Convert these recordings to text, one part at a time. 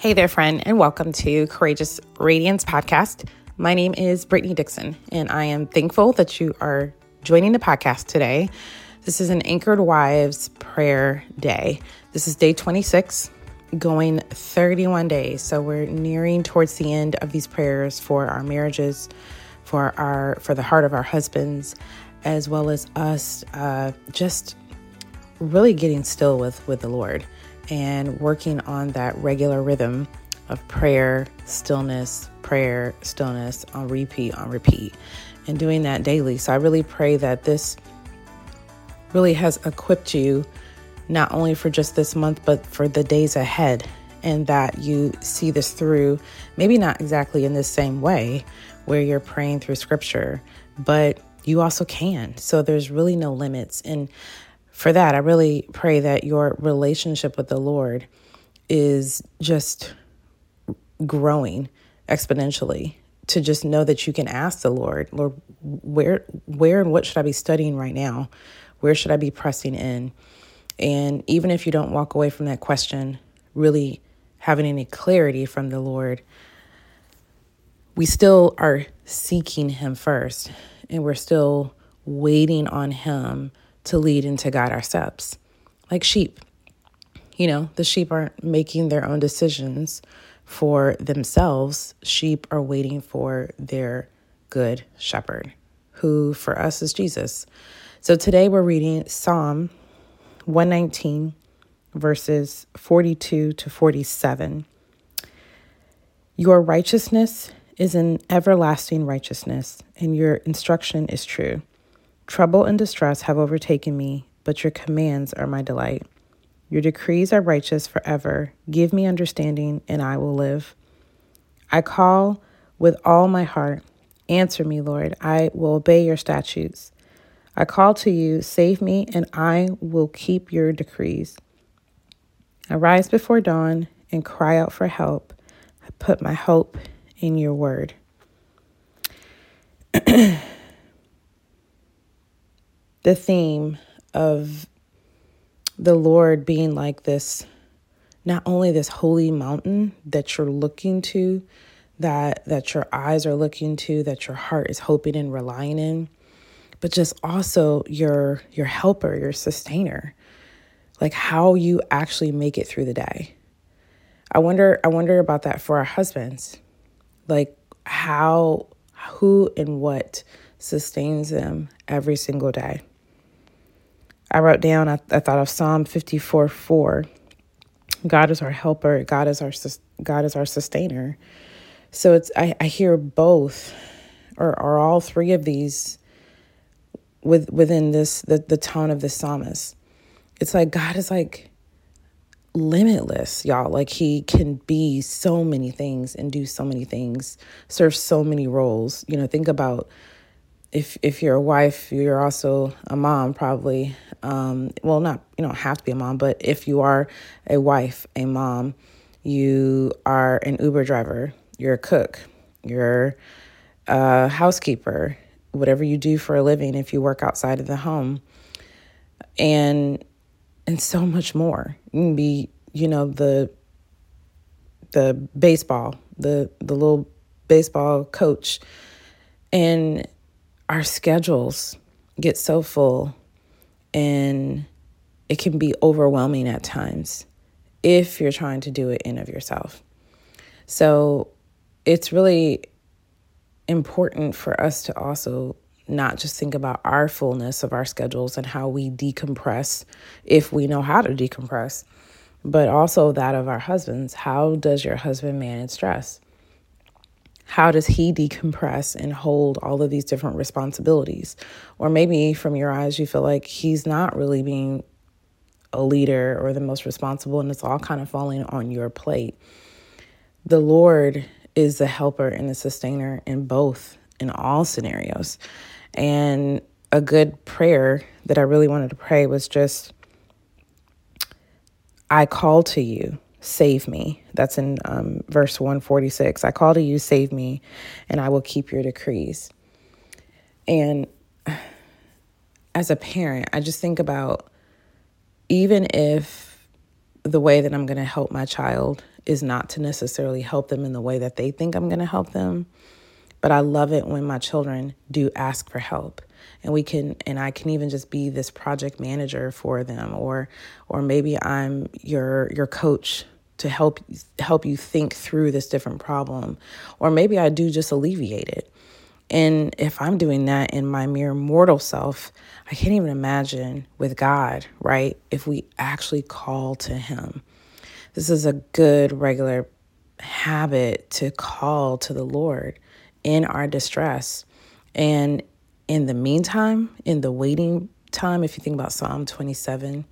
Hey there, friend, and welcome to Courageous Radiance Podcast. My name is Brittany Dixon, and I am thankful that you are joining the podcast today. This is an Anchored Wives prayer day. This is day 26, going 31 days. So we're nearing towards the end of these prayers for our marriages, for our for the heart of our husbands, as well as us uh, just really getting still with with the Lord and working on that regular rhythm of prayer, stillness, prayer, stillness on repeat, on repeat, and doing that daily. So I really pray that this really has equipped you not only for just this month, but for the days ahead, and that you see this through, maybe not exactly in the same way where you're praying through scripture, but you also can. So there's really no limits. And for that, I really pray that your relationship with the Lord is just growing exponentially to just know that you can ask the Lord, Lord, where where and what should I be studying right now? Where should I be pressing in? And even if you don't walk away from that question really having any clarity from the Lord, we still are seeking him first and we're still waiting on him to lead and to guide our steps, like sheep. You know, the sheep aren't making their own decisions for themselves, sheep are waiting for their good shepherd, who for us is Jesus. So today we're reading Psalm 119, verses 42 to 47. Your righteousness is an everlasting righteousness, and your instruction is true. Trouble and distress have overtaken me, but your commands are my delight. Your decrees are righteous forever. Give me understanding, and I will live. I call with all my heart. Answer me, Lord. I will obey your statutes. I call to you, save me, and I will keep your decrees. I rise before dawn and cry out for help. I put my hope in your word. the theme of the Lord being like this, not only this holy mountain that you're looking to, that that your eyes are looking to, that your heart is hoping and relying in, but just also your your helper, your sustainer. Like how you actually make it through the day. I wonder I wonder about that for our husbands. Like how who and what sustains them every single day. I wrote down, I, I thought of Psalm 54 4. God is our helper, God is our God is our sustainer. So it's I, I hear both or, or all three of these with within this the, the tone of the psalmist. It's like God is like limitless, y'all. Like he can be so many things and do so many things, serve so many roles. You know, think about if if you're a wife, you're also a mom, probably. Um, well, not you don't have to be a mom, but if you are a wife, a mom, you are an Uber driver, you're a cook, you're a housekeeper, whatever you do for a living. If you work outside of the home, and and so much more. You can be, you know, the the baseball, the the little baseball coach, and our schedules get so full and it can be overwhelming at times if you're trying to do it in of yourself. So it's really important for us to also not just think about our fullness of our schedules and how we decompress if we know how to decompress, but also that of our husbands. How does your husband manage stress? How does he decompress and hold all of these different responsibilities? Or maybe from your eyes, you feel like he's not really being a leader or the most responsible, and it's all kind of falling on your plate. The Lord is the helper and the sustainer in both, in all scenarios. And a good prayer that I really wanted to pray was just, I call to you save me. That's in um, verse 146. I call to you, save me, and I will keep your decrees. And as a parent, I just think about even if the way that I'm going to help my child is not to necessarily help them in the way that they think I'm going to help them. But I love it when my children do ask for help. And we can and I can even just be this project manager for them or or maybe I'm your your coach to help help you think through this different problem or maybe I do just alleviate it. And if I'm doing that in my mere mortal self, I can't even imagine with God, right? If we actually call to Him. This is a good regular habit to call to the Lord in our distress. And in the meantime, in the waiting time, if you think about Psalm 27,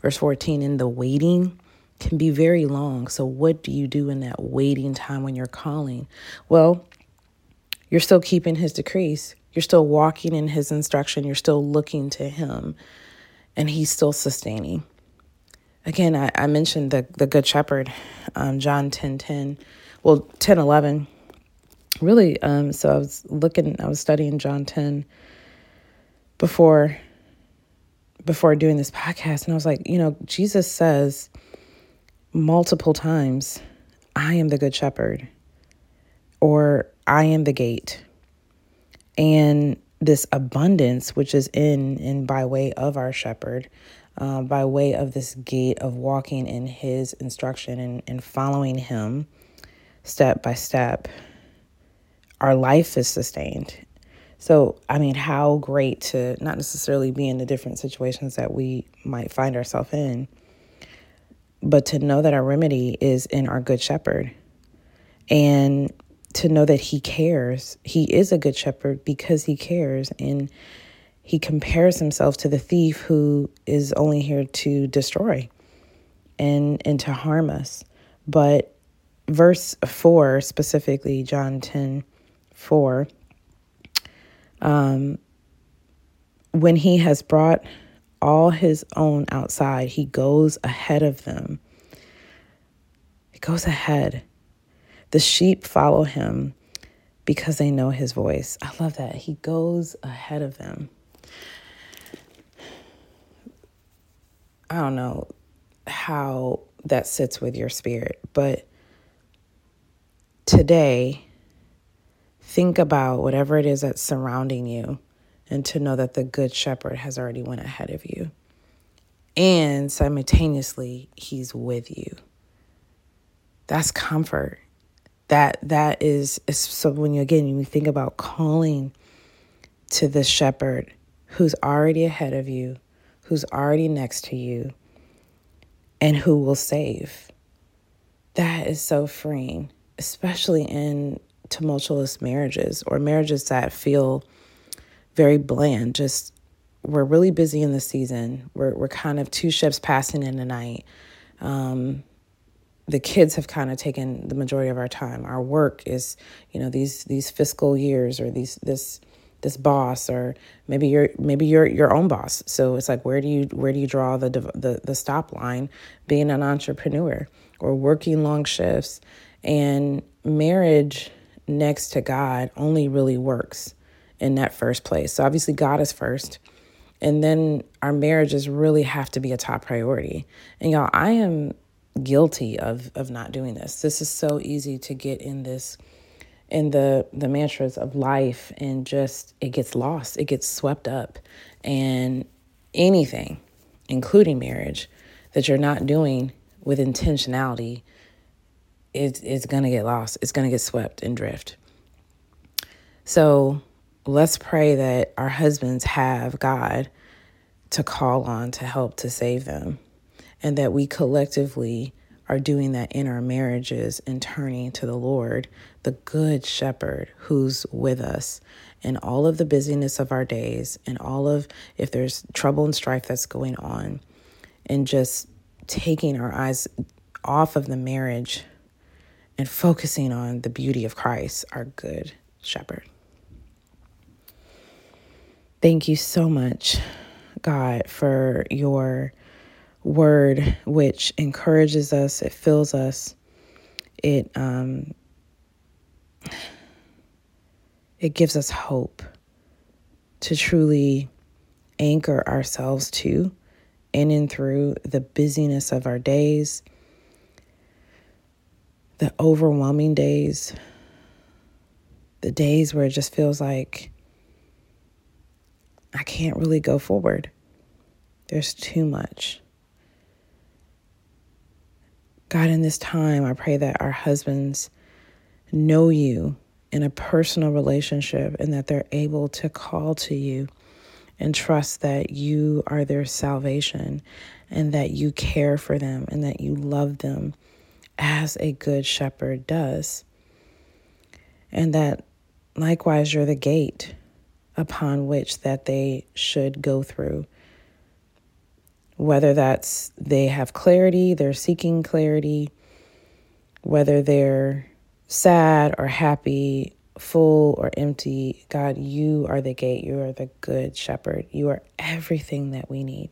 verse 14, in the waiting can be very long. So, what do you do in that waiting time when you're calling? Well, you're still keeping his decrees. You're still walking in his instruction. You're still looking to him, and he's still sustaining. Again, I, I mentioned the, the Good Shepherd, um, John 10 10, well, 10 11. Really, um, so I was looking, I was studying John 10 before before doing this podcast and I was like, you know, Jesus says multiple times, I am the good shepherd or I am the gate. And this abundance, which is in and by way of our shepherd, uh, by way of this gate of walking in his instruction and, and following him step by step, our life is sustained. So, I mean, how great to not necessarily be in the different situations that we might find ourselves in, but to know that our remedy is in our good shepherd. And to know that he cares. He is a good shepherd because he cares and he compares himself to the thief who is only here to destroy and and to harm us. But verse 4 specifically John 10 4 um when he has brought all his own outside, he goes ahead of them. He goes ahead the sheep follow him because they know his voice. I love that. He goes ahead of them. I don't know how that sits with your spirit, but today, think about whatever it is that's surrounding you and to know that the good shepherd has already went ahead of you. And simultaneously, he's with you. That's comfort that that is, so when you again you think about calling to the shepherd who's already ahead of you who's already next to you and who will save that is so freeing especially in tumultuous marriages or marriages that feel very bland just we're really busy in the season we're, we're kind of two ships passing in the night um, the kids have kind of taken the majority of our time. Our work is, you know, these these fiscal years or these this this boss or maybe you're maybe you're your own boss. So it's like where do you where do you draw the the the stop line being an entrepreneur or working long shifts and marriage next to God only really works in that first place. So obviously God is first. And then our marriages really have to be a top priority. And y'all, I am guilty of of not doing this. This is so easy to get in this in the the mantras of life and just it gets lost. It gets swept up and anything including marriage that you're not doing with intentionality is is going to get lost. It's going to get swept and drift. So, let's pray that our husbands have God to call on to help to save them and that we collectively are doing that in our marriages and turning to the Lord, the good shepherd who's with us in all of the busyness of our days and all of if there's trouble and strife that's going on, and just taking our eyes off of the marriage and focusing on the beauty of Christ, our good shepherd. Thank you so much, God, for your word which encourages us, it fills us, it um, it gives us hope to truly anchor ourselves to in and through the busyness of our days, the overwhelming days, the days where it just feels like I can't really go forward. There's too much. God, in this time, I pray that our husbands know you in a personal relationship and that they're able to call to you and trust that you are their salvation and that you care for them and that you love them as a good shepherd does. And that likewise you're the gate upon which that they should go through whether that's they have clarity, they're seeking clarity, whether they're sad or happy, full or empty. God, you are the gate. You are the good shepherd. You are everything that we need.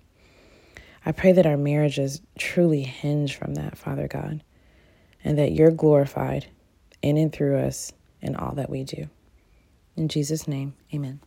I pray that our marriages truly hinge from that, Father God, and that you're glorified in and through us in all that we do. In Jesus' name, amen.